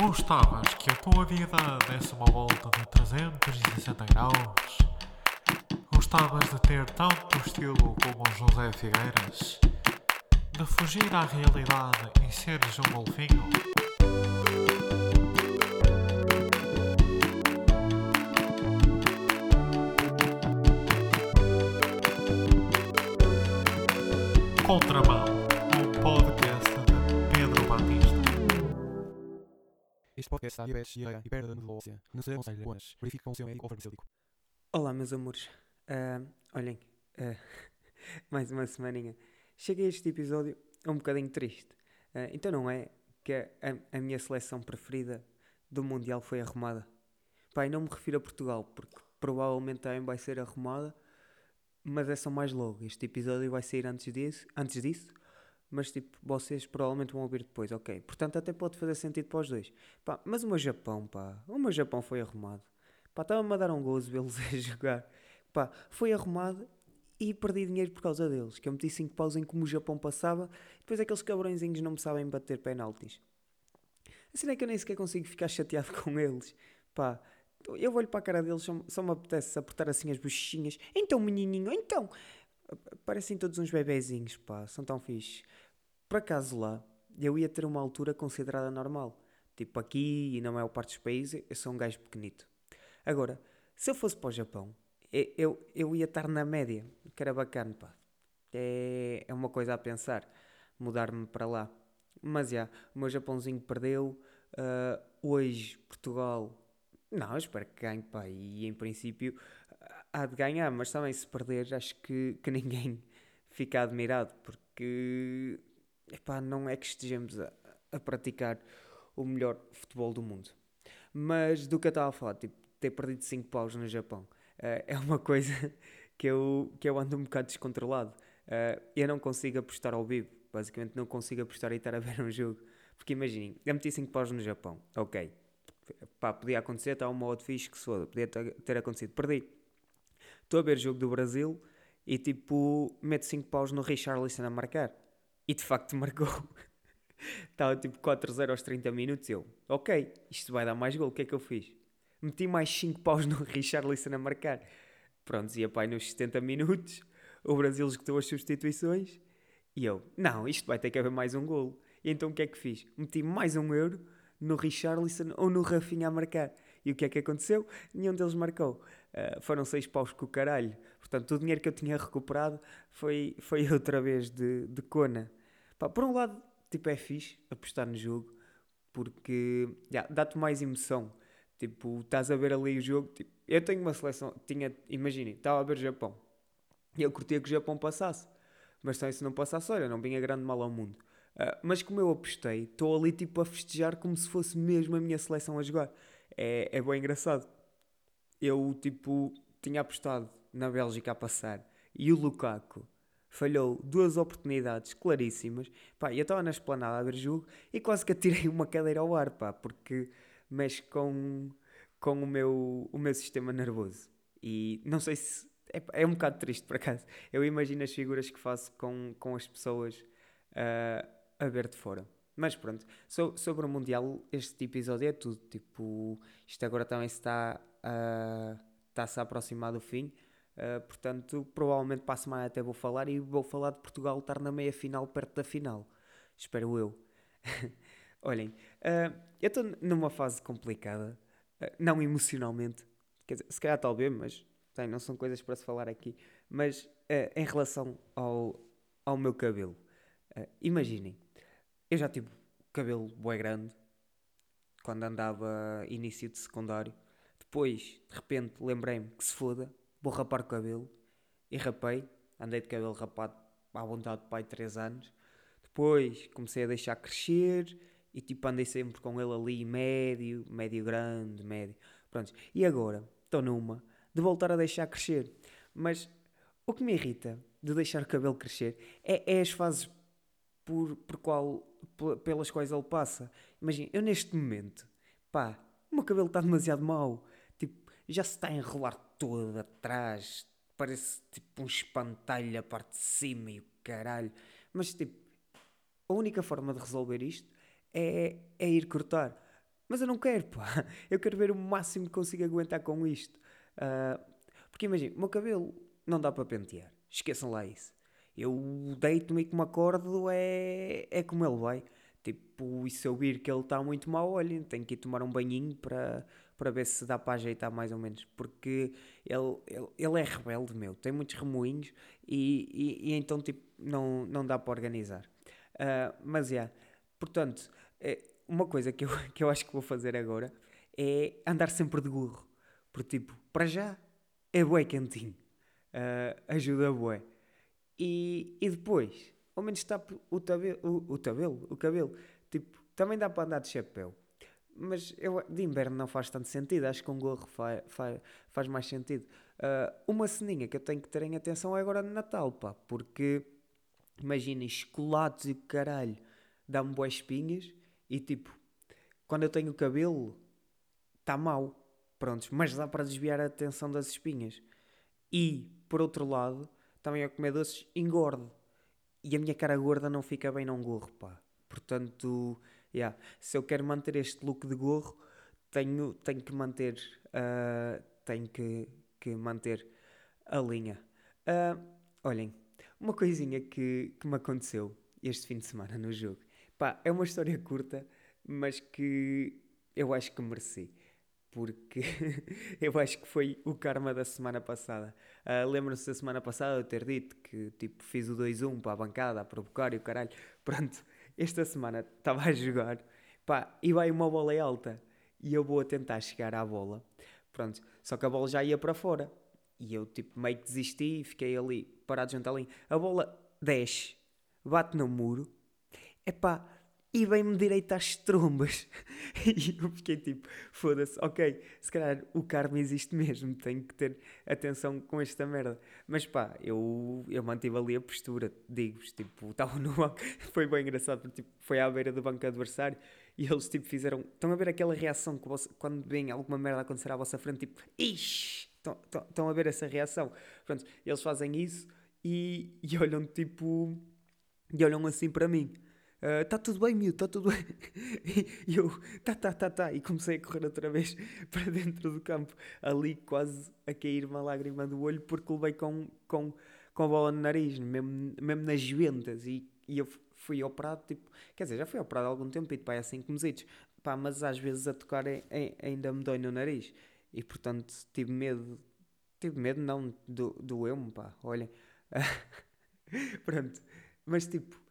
Gostavas que a tua vida desse uma volta de 360 graus? Gostavas de ter tanto estilo como José Figueiras? De fugir à realidade e seres um golfinho? Contramão, Diabetes, e de velocidade. Não o seu médico farmacêutico. Olá, meus amores. Ah, olhem, ah, mais uma semaninha. Cheguei a este episódio um bocadinho triste. Ah, então não é que a, a minha seleção preferida do Mundial foi arrumada. Pai, não me refiro a Portugal, porque provavelmente também vai ser arrumada, mas é só mais logo. Este episódio vai sair antes disso, antes disso mas tipo, vocês provavelmente vão ouvir depois, ok? Portanto, até pode fazer sentido para os dois. Pá, mas o meu Japão, pá, o meu Japão foi arrumado. Pá, estava-me a dar um gozo vê-los a jogar. Pá, foi arrumado e perdi dinheiro por causa deles. Que eu meti 5 paus em como o Japão passava, depois aqueles cabrõezinhos não me sabem bater penaltis. A cena é que eu nem sequer consigo ficar chateado com eles. Pá, eu olho para a cara deles, só, me apetece apertar assim as bochechinhas. Então, menininho, então. Parecem todos uns bebezinhos, pá, são tão fixes. Por acaso lá, eu ia ter uma altura considerada normal. Tipo aqui e na maior parte dos países, eu sou um gajo pequenito. Agora, se eu fosse para o Japão, eu, eu, ia estar na média, que era bacana, pá. É, é uma coisa a pensar, mudar-me para lá. Mas já, o meu Japãozinho perdeu. ah, hoje, Portugal. Não, eu espero que ganhe, pá. E em princípio há de ganhar, mas também se perder, acho que, que ninguém fica admirado, porque epá, não é que estejamos a, a praticar o melhor futebol do mundo. Mas do que eu estava a falar, tipo, ter perdido 5 paus no Japão, eh, é uma coisa que eu, que eu ando um bocado descontrolado. Eh, eu não consigo apostar ao vivo, basicamente não consigo apostar e estar a ver um jogo. Porque imaginem, eu meti 5 paus no Japão, ok. Pá, podia acontecer, está uma outra fixe que se foda, podia ter acontecido, perdi. Estou a ver jogo do Brasil e tipo, meto 5 paus no Richarlison a marcar. E de facto marcou. Estava tipo 4-0 aos 30 minutos. Eu, ok, isto vai dar mais gol. O que é que eu fiz? Meti mais 5 paus no Richarlison a marcar. Pronto, ia pai nos 70 minutos. O Brasil esgotou as substituições. E eu, não, isto vai ter que haver mais um gol. E então o que é que fiz? Meti mais um euro no Richarlison ou no Rafinha a marcar. E o que é que aconteceu? Nenhum deles marcou. Uh, foram seis paus com o caralho. Portanto, o dinheiro que eu tinha recuperado foi, foi outra vez de, de cona. Pá, por um lado, tipo, é fixe apostar no jogo, porque já, dá-te mais emoção. Tipo, estás a ver ali o jogo. Tipo, eu tenho uma seleção, tinha, imaginem, estava a ver o Japão. E eu curtia que o Japão passasse. Mas também se não passasse, olha, não vinha grande mal ao mundo. Ah, mas como eu apostei, estou ali tipo a festejar como se fosse mesmo a minha seleção a jogar. É, é bem engraçado. Eu tipo tinha apostado na Bélgica a passar e o Lukaku falhou duas oportunidades claríssimas. Pá, eu estava na esplanada a ver jogo e quase que atirei uma cadeira ao ar, pá, porque mexe com, com o, meu, o meu sistema nervoso. E não sei se. É, é um bocado triste, por acaso. Eu imagino as figuras que faço com, com as pessoas ah, a ver de fora. Mas pronto, so- sobre o Mundial, este episódio é tudo. Tipo, isto agora também se está está-se a aproximar do fim. Uh, portanto, provavelmente para a semana até vou falar e vou falar de Portugal estar na meia final, perto da final. Espero eu. Olhem, uh, eu estou numa fase complicada, uh, não emocionalmente, quer dizer, se calhar talvez, mas não são coisas para se falar aqui. Mas em relação ao, ao meu cabelo, imaginem, eu já tive cabelo bué grande quando andava início de secundário. Depois, de repente, lembrei-me que se foda, vou rapar o cabelo. E rapei, andei de cabelo rapado à vontade de pai 3 anos. Depois comecei a deixar crescer e tipo andei sempre com ele ali médio, médio grande, médio. Pronto. E agora estou numa de voltar a deixar crescer. Mas o que me irrita de deixar o cabelo crescer é, é as fases por, por qual, pe- pelas quais ele passa. Imagina, eu neste momento, pá, o meu cabelo está demasiado mau. Já se está a enrolar todo atrás. Parece tipo um espantalho a parte de cima e o caralho. Mas tipo, a única forma de resolver isto é, é ir cortar. mas eu não quero, pá. Eu quero ver o máximo que consigo aguentar com isto. Ah, porque imagina, o meu cabelo não dá para pentear. Esqueçam lá isso. Eu deito-me e como acordo é, é como ele vai. Tipo, e se eu vir que ele está muito mal, olhem, tenho que ir tomar um banhinho para, para ver se dá para ajeitar mais ou menos. Porque ele, ele, ele é rebelde, meu. Tem muitos remoinhos e, e, e então, tipo, não, não dá para organizar. Ah, mas, é, yeah, portanto, é, uma coisa que eu, que eu acho que vou fazer agora é andar sempre de gorro. Porque, tipo, para já é bué quentinho. Uh, ajuda bué. E, e depois, ao menos está o, tabelo, o, o, tabelo, o cabelo. Tipo, também dá para andar de chapéu. Mas eu, de inverno não faz tanto sentido. Acho que um gorro faz, faz, faz mais sentido. Uh, uma ceninha que eu tenho que ter em atenção é agora no Natal, pá. Porque, imaginem, chocolates e caralho, dá-me boas espinhas. E tipo, quando eu tenho o cabelo, está mau. Prontos, mas dá para desviar a atenção das espinhas. E, por outro lado, também a comer doces engordo. E a minha cara gorda não fica bem num gorro, pá. Portanto, yeah, se eu quero manter este look de gorro, tenho, tenho que manter, uh, tenho que, que manter a linha. Uh, olhem, uma coisinha que, que me aconteceu este fim de semana no jogo. Pá, é uma história curta, mas que eu acho que mereci porque eu acho que foi o karma da semana passada. Uh, Lembram-se da semana passada eu ter dito que tipo, fiz o 2-1 para a bancada, a provocar e o caralho. Pronto, esta semana estava a jogar pá, e vai uma bola alta e eu vou a tentar chegar à bola. Pronto, só que a bola já ia para fora e eu tipo meio que desisti e fiquei ali parado junto à linha. A bola desce, bate no muro, é pá e vem-me direito às trombas. e eu fiquei tipo, foda-se, ok, se calhar o karma existe mesmo, tenho que ter atenção com esta merda. Mas pá, eu, eu mantive ali a postura, digo-vos, tipo, estava no banco, foi bem engraçado, porque tipo, foi à beira do banco adversário e eles tipo fizeram, estão a ver aquela reação que você, quando vem alguma merda acontecer à vossa frente, tipo, ixi, estão a ver essa reação. Pronto, eles fazem isso e, e olham tipo, e olham assim para mim está ah, uh, tudo bem, miúdo, está tudo bem. e eu, tá, tá, tá, tá. E comecei a correr outra vez para dentro do campo, ali quase a cair uma lágrima do olho, porque levei com, com, com a bola no nariz, mesmo, mesmo nas ventas. E, e eu fui operado, tipo, quer dizer, já fui operado há algum tempo, e pai, há 5 meses. Pá, mas às vezes a tocar é, é, ainda me dói no nariz. E portanto tive medo, tive medo não, do, doeu-me, pá, olhem. Pronto, mas tipo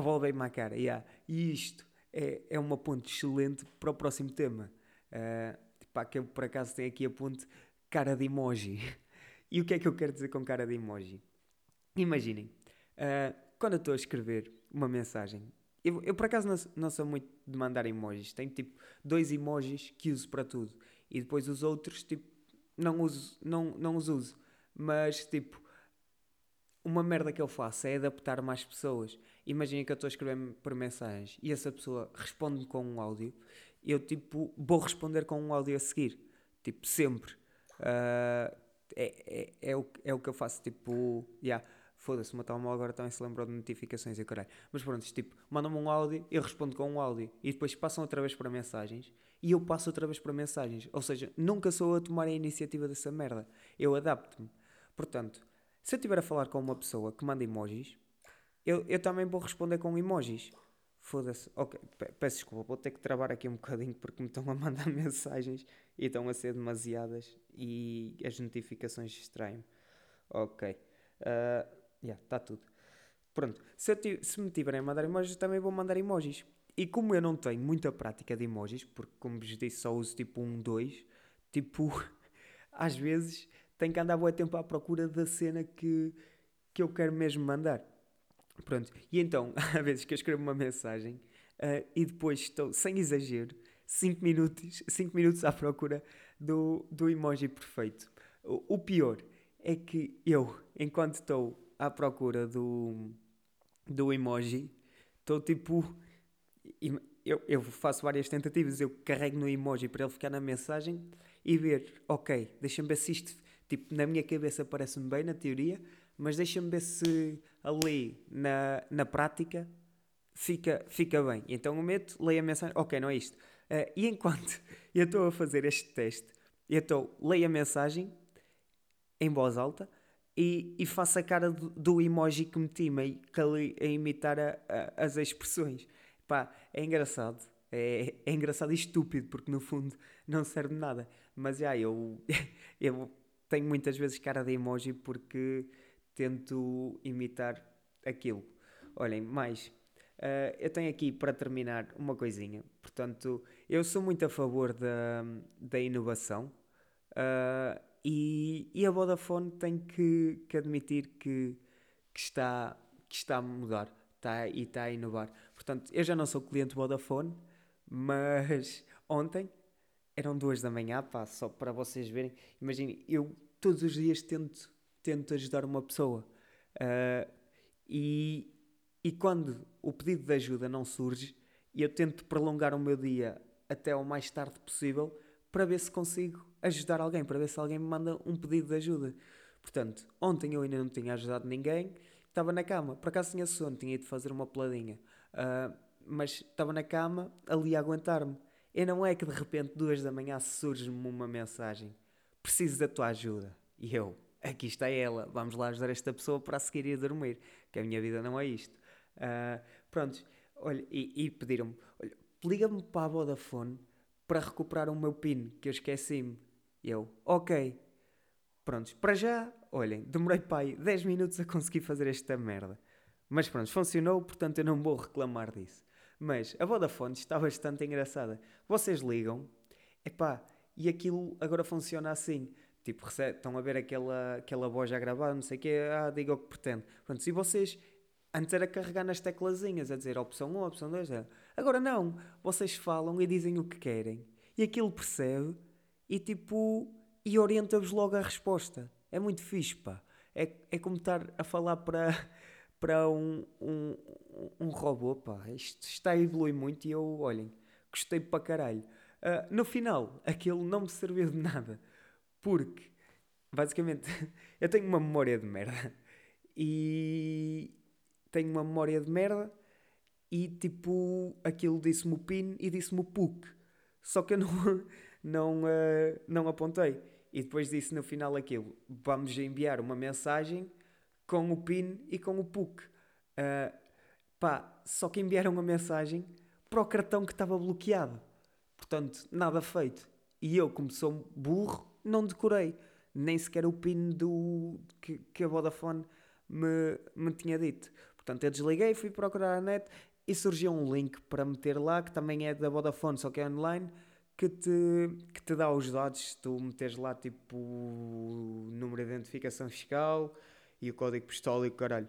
bola veio-me à cara. Yeah. E isto é, é uma ponte excelente para o próximo tema. Uh, que eu por acaso tenho aqui a ponte cara de emoji. e o que é que eu quero dizer com cara de emoji? Imaginem, uh, quando eu estou a escrever uma mensagem, eu, eu por acaso não, não, sou muito de mandar emojis. Tenho tipo dois emojis que uso para tudo. E depois os outros, tipo, não uso, não, não os uso. Mas tipo, uma merda que eu faço é adaptar mais pessoas. Imagina que eu estou a escrever por mensagens e essa pessoa responde-me com um áudio, eu tipo vou responder com um áudio a seguir, tipo sempre. Uh, é, é, é, o, é o que eu faço, tipo, yeah, foda-se, meu telemóvel agora também se lembrou de notificações e caralho. Mas pronto, tipo, mandam-me um áudio, eu respondo com um áudio e depois passam outra vez para mensagens e eu passo outra vez para mensagens. Ou seja, nunca sou eu a tomar a iniciativa dessa merda, eu adapto-me. Portanto, se eu estiver a falar com uma pessoa que manda emojis, eu, eu também vou responder com emojis. Foda-se. Ok, peço desculpa, vou ter que travar aqui um bocadinho porque me estão a mandar mensagens e estão a ser demasiadas e as notificações distraem-me. Ok. Uh, yeah, está tudo. Pronto. Se, eu se me tiverem a mandar emojis, também vou mandar emojis. E como eu não tenho muita prática de emojis, porque como vos disse, só uso tipo um, dois, tipo, às vezes tenho que andar bom tempo à procura da cena que, que eu quero mesmo mandar. Pronto, e então, há vezes que eu escrevo uma mensagem uh, e depois estou, sem exagero, 5 minutos, cinco minutos à procura do, do emoji perfeito. O, o pior é que eu, enquanto estou à procura do, do emoji, estou tipo. Eu, eu faço várias tentativas, eu carrego no emoji para ele ficar na mensagem e ver, ok, deixa-me ver se isto Tipo, na minha cabeça parece-me bem, na teoria, mas deixa-me ver se ali, na, na prática, fica, fica bem. Então eu meto, leio a mensagem, ok, não é isto. Uh, e enquanto eu estou a fazer este teste, eu estou, leio a mensagem em voz alta e, e faço a cara do, do emoji que meti meio que ali a imitar a, a, as expressões. Pá, é engraçado. É, é engraçado e estúpido, porque no fundo não serve de nada. Mas já, eu, eu tenho muitas vezes cara de emoji porque tento imitar aquilo. Olhem, mais. Uh, eu tenho aqui para terminar uma coisinha. Portanto, eu sou muito a favor da, da inovação uh, e, e a Vodafone tem que, que admitir que, que, está, que está a mudar está, e está a inovar. Portanto, eu já não sou cliente Vodafone, mas ontem eram duas da manhã, pá, só para vocês verem. Imaginem, eu todos os dias tento, tento ajudar uma pessoa. Uh, e, e quando o pedido de ajuda não surge, eu tento prolongar o meu dia até o mais tarde possível para ver se consigo ajudar alguém, para ver se alguém me manda um pedido de ajuda. Portanto, ontem eu ainda não tinha ajudado ninguém, estava na cama, por acaso tinha sono, tinha ido fazer uma peladinha, uh, mas estava na cama ali a aguentar-me. E não é que de repente, duas da manhã, surge-me uma mensagem: preciso da tua ajuda. E eu, aqui está ela, vamos lá ajudar esta pessoa para a seguir ir dormir, que a minha vida não é isto. Uh, pronto, olha, e, e pediram-me: liga-me para a Vodafone para recuperar o meu PIN, que eu esqueci-me. Eu, ok. Prontos, para já, olhem, demorei pai 10 minutos a conseguir fazer esta merda. Mas pronto, funcionou, portanto eu não vou reclamar disso. Mas a Vodafone está bastante engraçada. Vocês ligam, epá, e aquilo agora funciona assim. Tipo, estão a ver aquela, aquela voz já gravada, não sei o quê, ah, diga o que pretende. Pronto, se vocês antes era carregar nas teclazinhas, a dizer opção 1, opção 2, é. agora não, vocês falam e dizem o que querem. E aquilo percebe e tipo, e orienta-vos logo a resposta. É muito fixe, pá. É, é como estar a falar para, para um, um, um robô, pá. Isto está a evoluir muito e eu, olhem, gostei para caralho. Uh, no final, aquilo não me serviu de nada. Porque, basicamente, eu tenho uma memória de merda. E tenho uma memória de merda. E, tipo, aquilo disse-me o PIN e disse-me o PUC. Só que eu não, não, uh, não apontei. E depois disse no final aquilo: vamos enviar uma mensagem com o PIN e com o PUC. Uh, pá, só que enviaram uma mensagem para o cartão que estava bloqueado. Portanto, nada feito. E eu, como sou burro, não decorei. Nem sequer o PIN do, que, que a Vodafone me, me tinha dito. Portanto, eu desliguei, fui procurar a net e surgiu um link para meter lá, que também é da Vodafone, só que é online, que te, que te dá os dados. Tu meteres lá, tipo, número de identificação fiscal e o código postal e o caralho.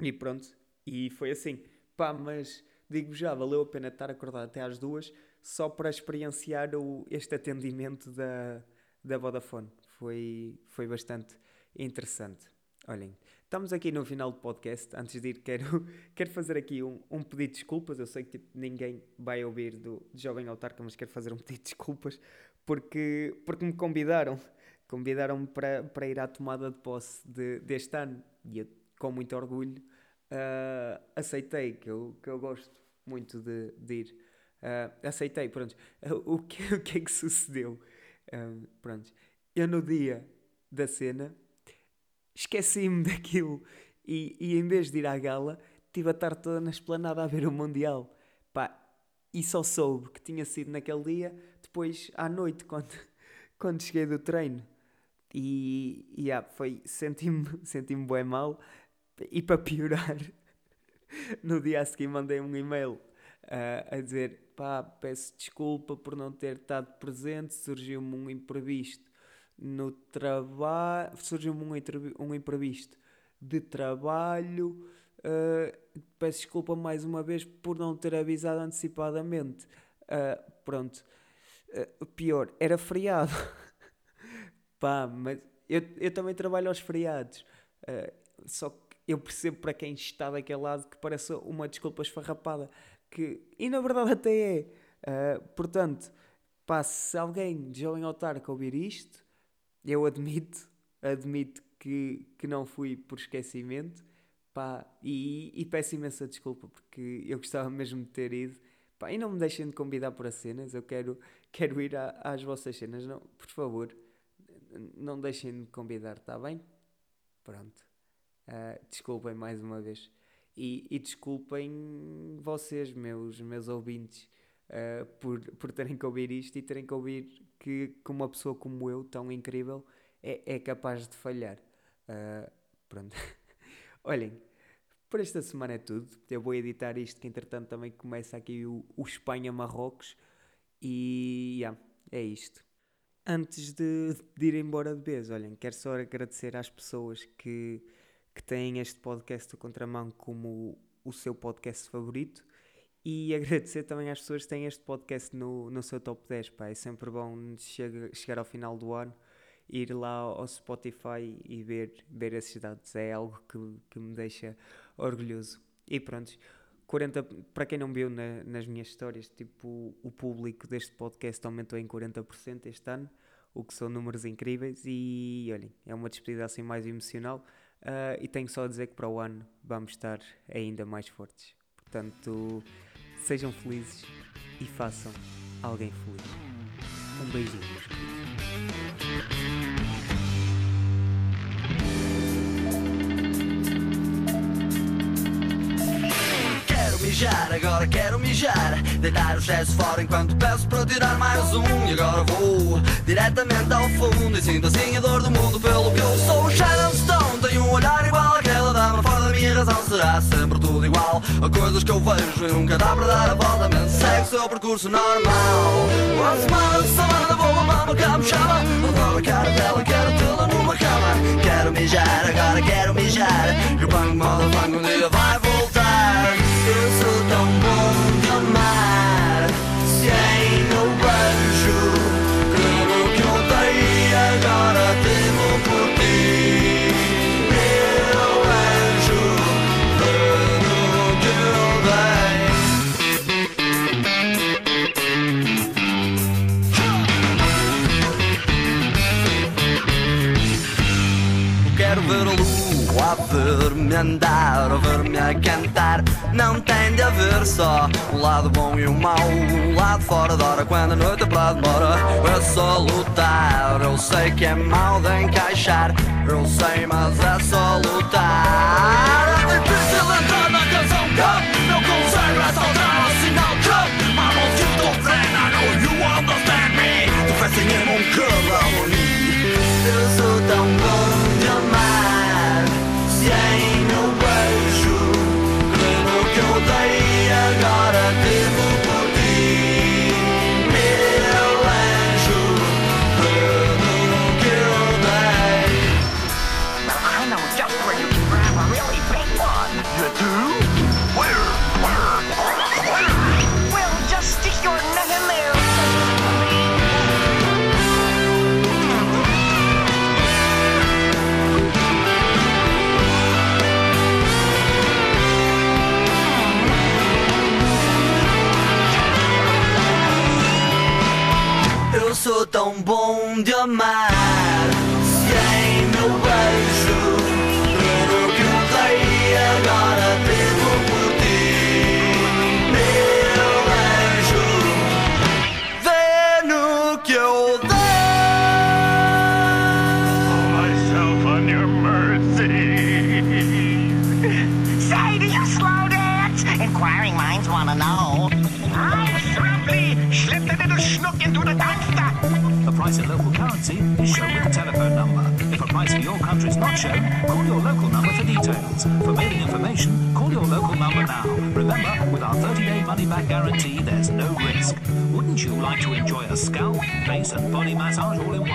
E pronto, e foi assim. Pá, mas digo já, valeu a pena estar acordado até às duas só para experienciar o, este atendimento da, da Vodafone. Foi, foi bastante interessante. Olhem, estamos aqui no final do podcast. Antes de ir, quero, quero fazer aqui um, um pedido de desculpas. Eu sei que tipo, ninguém vai ouvir do, de Jovem Autarca, mas quero fazer um pedido de desculpas porque, porque me convidaram. Convidaram-me para, para ir à tomada de posse de, deste ano e eu, com muito orgulho, uh, aceitei, que eu, que eu gosto muito de, de ir. Uh, aceitei, pronto. Uh, o, que, o que é que sucedeu? Uh, pronto. Eu no dia da cena esqueci-me daquilo e, e em vez de ir à gala, tive a tarde toda na esplanada a ver o Mundial. Pá, e só soube que tinha sido naquele dia depois à noite, quando, quando cheguei do treino. E, e yeah, foi, senti-me senti bem mal. E para piorar, no dia a seguir mandei um e-mail uh, a dizer: pá, peço desculpa por não ter estado presente, surgiu-me um imprevisto no trabalho, surgiu-me um, um imprevisto de trabalho. Uh, peço desculpa mais uma vez por não ter avisado antecipadamente. Uh, pronto, pior, era feriado. Pá, mas eu, eu também trabalho aos feriados. só que eu percebo para quem está daquele lado que parece uma desculpa esfarrapada que, e na verdade até é. Uh, portanto, pá, se alguém de jovem autarca ouvir isto, eu admito, admito que, que não fui por esquecimento, Pá, e, e peço imensa desculpa porque eu gostava mesmo de ter ido. Pá, e não me deixem de convidar para cenas, eu quero, quero ir à- às vossas cenas, não, por favor, não deixem de me convidar, está bem? Pronto. Ah, desculpem mais uma vez. E, e desculpem vocês, meus, meus ouvintes, ah, por, por terem que ouvir isto e terem que ouvir que, que uma pessoa como eu, tão incrível, é, é capaz de falhar. Ah, pronto. Olhem, por esta semana é tudo. Eu vou editar isto, que entretanto também começa aqui o, o Espanha-Marrocos. E yeah, é isto. Antes de, de ir embora de vez, olhem, quero só agradecer às pessoas que, que têm este podcast do Contramão como o, seu podcast favorito e agradecer também às pessoas que têm este podcast no, no seu top 10. Pá. É sempre bom chega- chegar ao final do ano, ir lá ao Spotify e ver, ver esses dados. É algo que, que me deixa orgulhoso. E pronto, 40, para quem não viu na- nas minhas histórias, tipo, o público deste podcast aumentou em 40% este ano, o que são números incríveis. E olhem, é uma despedida assim mais emocional. ah, e tenho só a dizer que para o ano vamos estar ainda mais fortes. Portanto, sejam felizes e façam alguém feliz. Um beijinho, meus queridos. Mijar, agora quero mijar. Deitar o excesso fora enquanto peço para tirar mais um. E agora vou diretamente ao fundo E sinto assim a dor do mundo pelo que eu sou. Sharon Stone, tenho um olhar igual àquela dama. Fora da minha razão será sempre tudo igual. Há coisas que eu vejo e nunca dá para dar a volta. Mente segue o seu percurso normal. Uma semana de semana vou a mama que me chama. Adoro a cara dela, quero tê-la numa cama. Quero mijar, agora quero mijar. E o punk motherfucker um dia vai voltar fora da hora quando a noite para demora. É só lutar, eu sei que é mau de encaixar, eu sei, mas é só lutar. É difícil entrar na canção que não consigo assaltar o sinal que want you to friend, I know you understand me. Thing in one color Skull, base and body massage all in one.